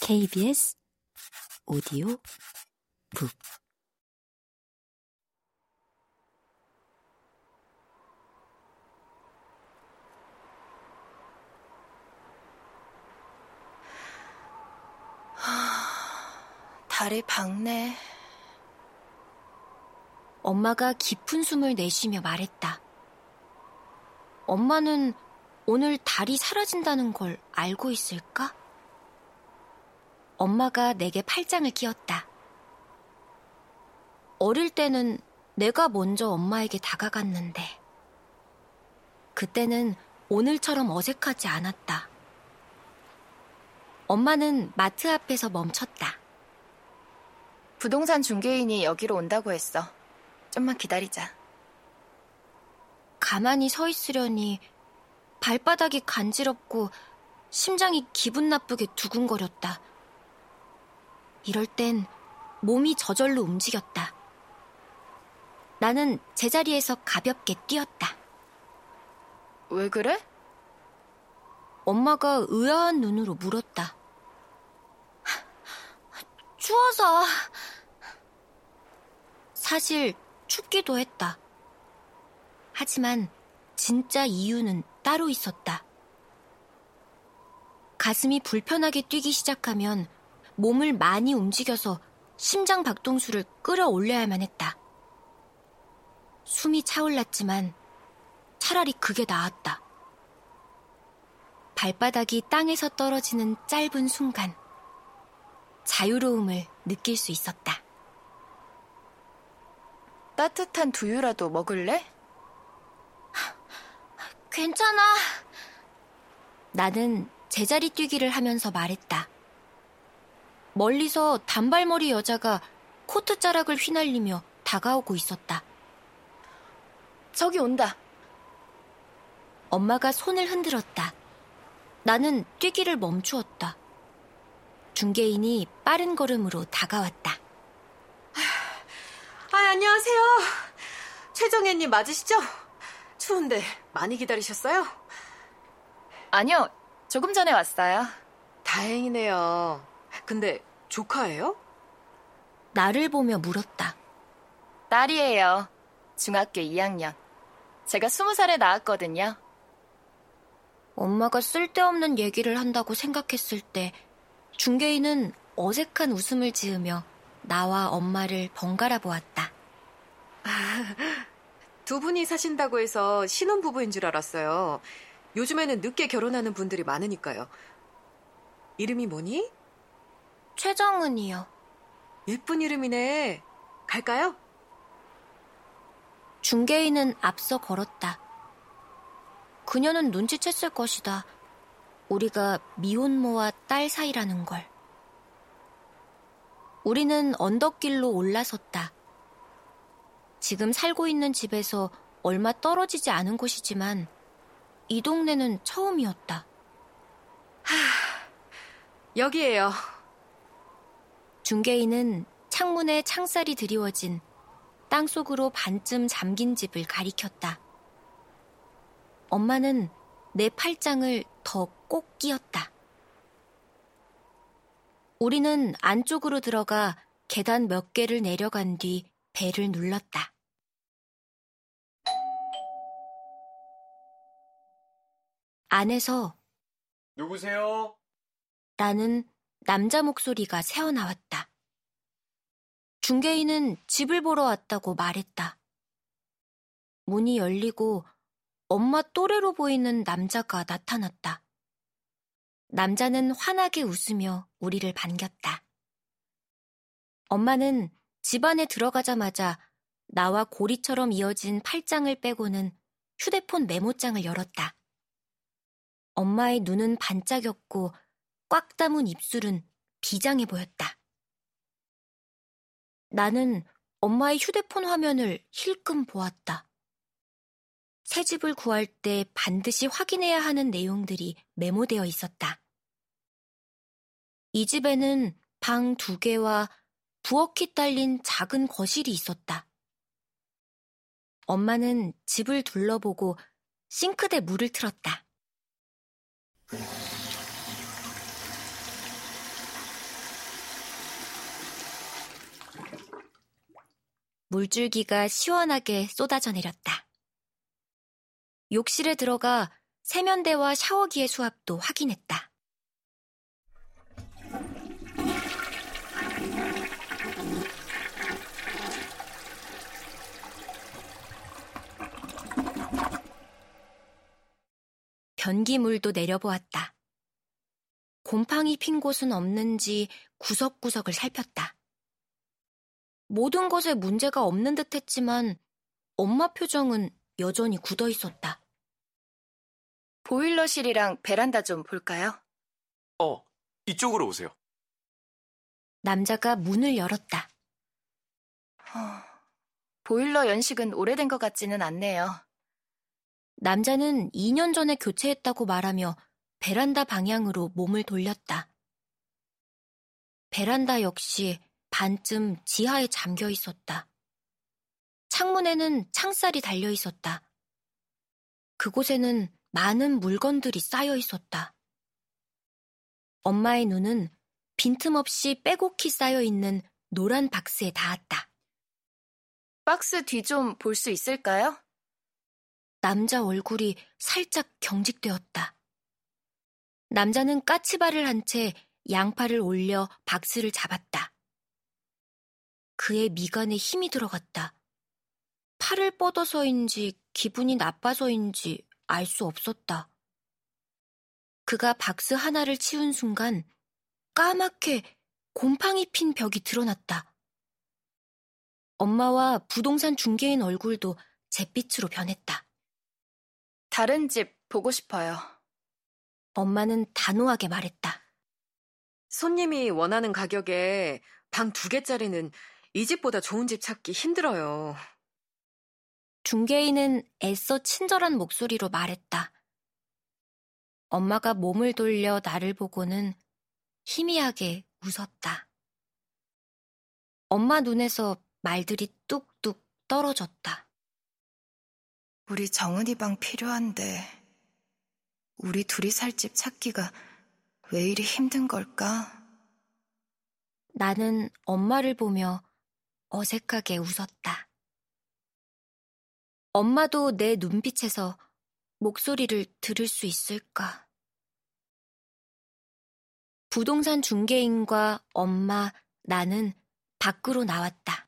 KBS 오디오 북 다리 박네. 엄마가 깊은 숨을 내쉬며 말했다. 엄마는 오늘 달이 사라진다는 걸 알고 있을까? 엄마가 내게 팔짱을 끼웠다. 어릴 때는 내가 먼저 엄마에게 다가갔는데, 그때는 오늘처럼 어색하지 않았다. 엄마는 마트 앞에서 멈췄다. 부동산 중개인이 여기로 온다고 했어. 좀만 기다리자. 가만히 서 있으려니 발바닥이 간지럽고 심장이 기분 나쁘게 두근거렸다. 이럴 땐 몸이 저절로 움직였다. 나는 제자리에서 가볍게 뛰었다. 왜 그래? 엄마가 의아한 눈으로 물었다. 추워서. 사실 춥기도 했다. 하지만 진짜 이유는 따로 있었다. 가슴이 불편하게 뛰기 시작하면 몸을 많이 움직여서 심장 박동수를 끌어올려야만 했다. 숨이 차올랐지만 차라리 그게 나았다. 발바닥이 땅에서 떨어지는 짧은 순간 자유로움을 느낄 수 있었다. 따뜻한 두유라도 먹을래? 괜찮아. 나는 제자리 뛰기를 하면서 말했다. 멀리서 단발머리 여자가 코트 자락을 휘날리며 다가오고 있었다. 저기 온다. 엄마가 손을 흔들었다. 나는 뛰기를 멈추었다. 중개인이 빠른 걸음으로 다가왔다. 아, 안녕하세요. 최정혜님 맞으시죠? 추운데 많이 기다리셨어요? 아니요, 조금 전에 왔어요. 다행이네요. 근데 조카예요? 나를 보며 물었다. 딸이에요. 중학교 2학년. 제가 20살에 나왔거든요. 엄마가 쓸데없는 얘기를 한다고 생각했을 때 중개인은 어색한 웃음을 지으며 나와 엄마를 번갈아 보았다. 두 분이 사신다고 해서 신혼부부인 줄 알았어요. 요즘에는 늦게 결혼하는 분들이 많으니까요. 이름이 뭐니? 최정은이요. 예쁜 이름이네. 갈까요? 중개인은 앞서 걸었다. 그녀는 눈치챘을 것이다. 우리가 미혼모와 딸 사이라는 걸. 우리는 언덕길로 올라섰다. 지금 살고 있는 집에서 얼마 떨어지지 않은 곳이지만 이 동네는 처음이었다. 하, 여기에요. 중개인은 창문에 창살이 드리워진 땅속으로 반쯤 잠긴 집을 가리켰다. 엄마는 내 팔짱을 더 꼭 끼었다. 우리는 안쪽으로 들어가 계단 몇 개를 내려간 뒤 배를 눌렀다. 안에서 누구세요? 라는 남자 목소리가 새어나왔다. 중개인은 집을 보러 왔다고 말했다. 문이 열리고 엄마 또래로 보이는 남자가 나타났다. 남자는 환하게 웃으며 우리를 반겼다. 엄마는 집 안에 들어가자마자 나와 고리처럼 이어진 팔짱을 빼고는 휴대폰 메모장을 열었다. 엄마의 눈은 반짝였고 꽉 담은 입술은 비장해 보였다. 나는 엄마의 휴대폰 화면을 힐끔 보았다. 새 집을 구할 때 반드시 확인해야 하는 내용들이 메모되어 있었다. 이 집에는 방 두 개와 부엌이 딸린 작은 거실이 있었다. 엄마는 집을 둘러보고 싱크대 물을 틀었다. 물줄기가 시원하게 쏟아져 내렸다. 욕실에 들어가 세면대와 샤워기의 수압도 확인했다. 변기물도 내려보았다. 곰팡이 핀 곳은 없는지 구석구석을 살폈다. 모든 것에 문제가 없는 듯 했지만 엄마 표정은 여전히 굳어 있었다. 보일러실이랑 베란다 좀 볼까요? 어, 이쪽으로 오세요. 남자가 문을 열었다. 어, 보일러 연식은 오래된 것 같지는 않네요. 남자는 2년 전에 교체했다고 말하며 베란다 방향으로 몸을 돌렸다. 베란다 역시 반쯤 지하에 잠겨 있었다. 창문에는 창살이 달려 있었다. 그곳에는 많은 물건들이 쌓여 있었다. 엄마의 눈은 빈틈없이 빼곡히 쌓여 있는 노란 박스에 닿았다. 박스 뒤 좀 볼 수 있을까요? 남자 얼굴이 살짝 경직되었다. 남자는 까치발을 한 채 양팔을 올려 박스를 잡았다. 그의 미간에 힘이 들어갔다. 팔을 뻗어서인지 기분이 나빠서인지 알 수 없었다. 그가 박스 하나를 치운 순간 까맣게 곰팡이 핀 벽이 드러났다. 엄마와 부동산 중개인 얼굴도 잿빛으로 변했다. 다른 집 보고 싶어요. 엄마는 단호하게 말했다. 손님이 원하는 가격에 방 두 개짜리는 이 집보다 좋은 집 찾기 힘들어요. 중개인은 애써 친절한 목소리로 말했다. 엄마가 몸을 돌려 나를 보고는 희미하게 웃었다. 엄마 눈에서 말들이 뚝뚝 떨어졌다. 우리 정은이 방 필요한데 우리 둘이 살 집 찾기가 왜 이리 힘든 걸까? 나는 엄마를 보며 어색하게 웃었다. 엄마도 내 눈빛에서 목소리를 들을 수 있을까? 부동산 중개인과 엄마, 나는 밖으로 나왔다.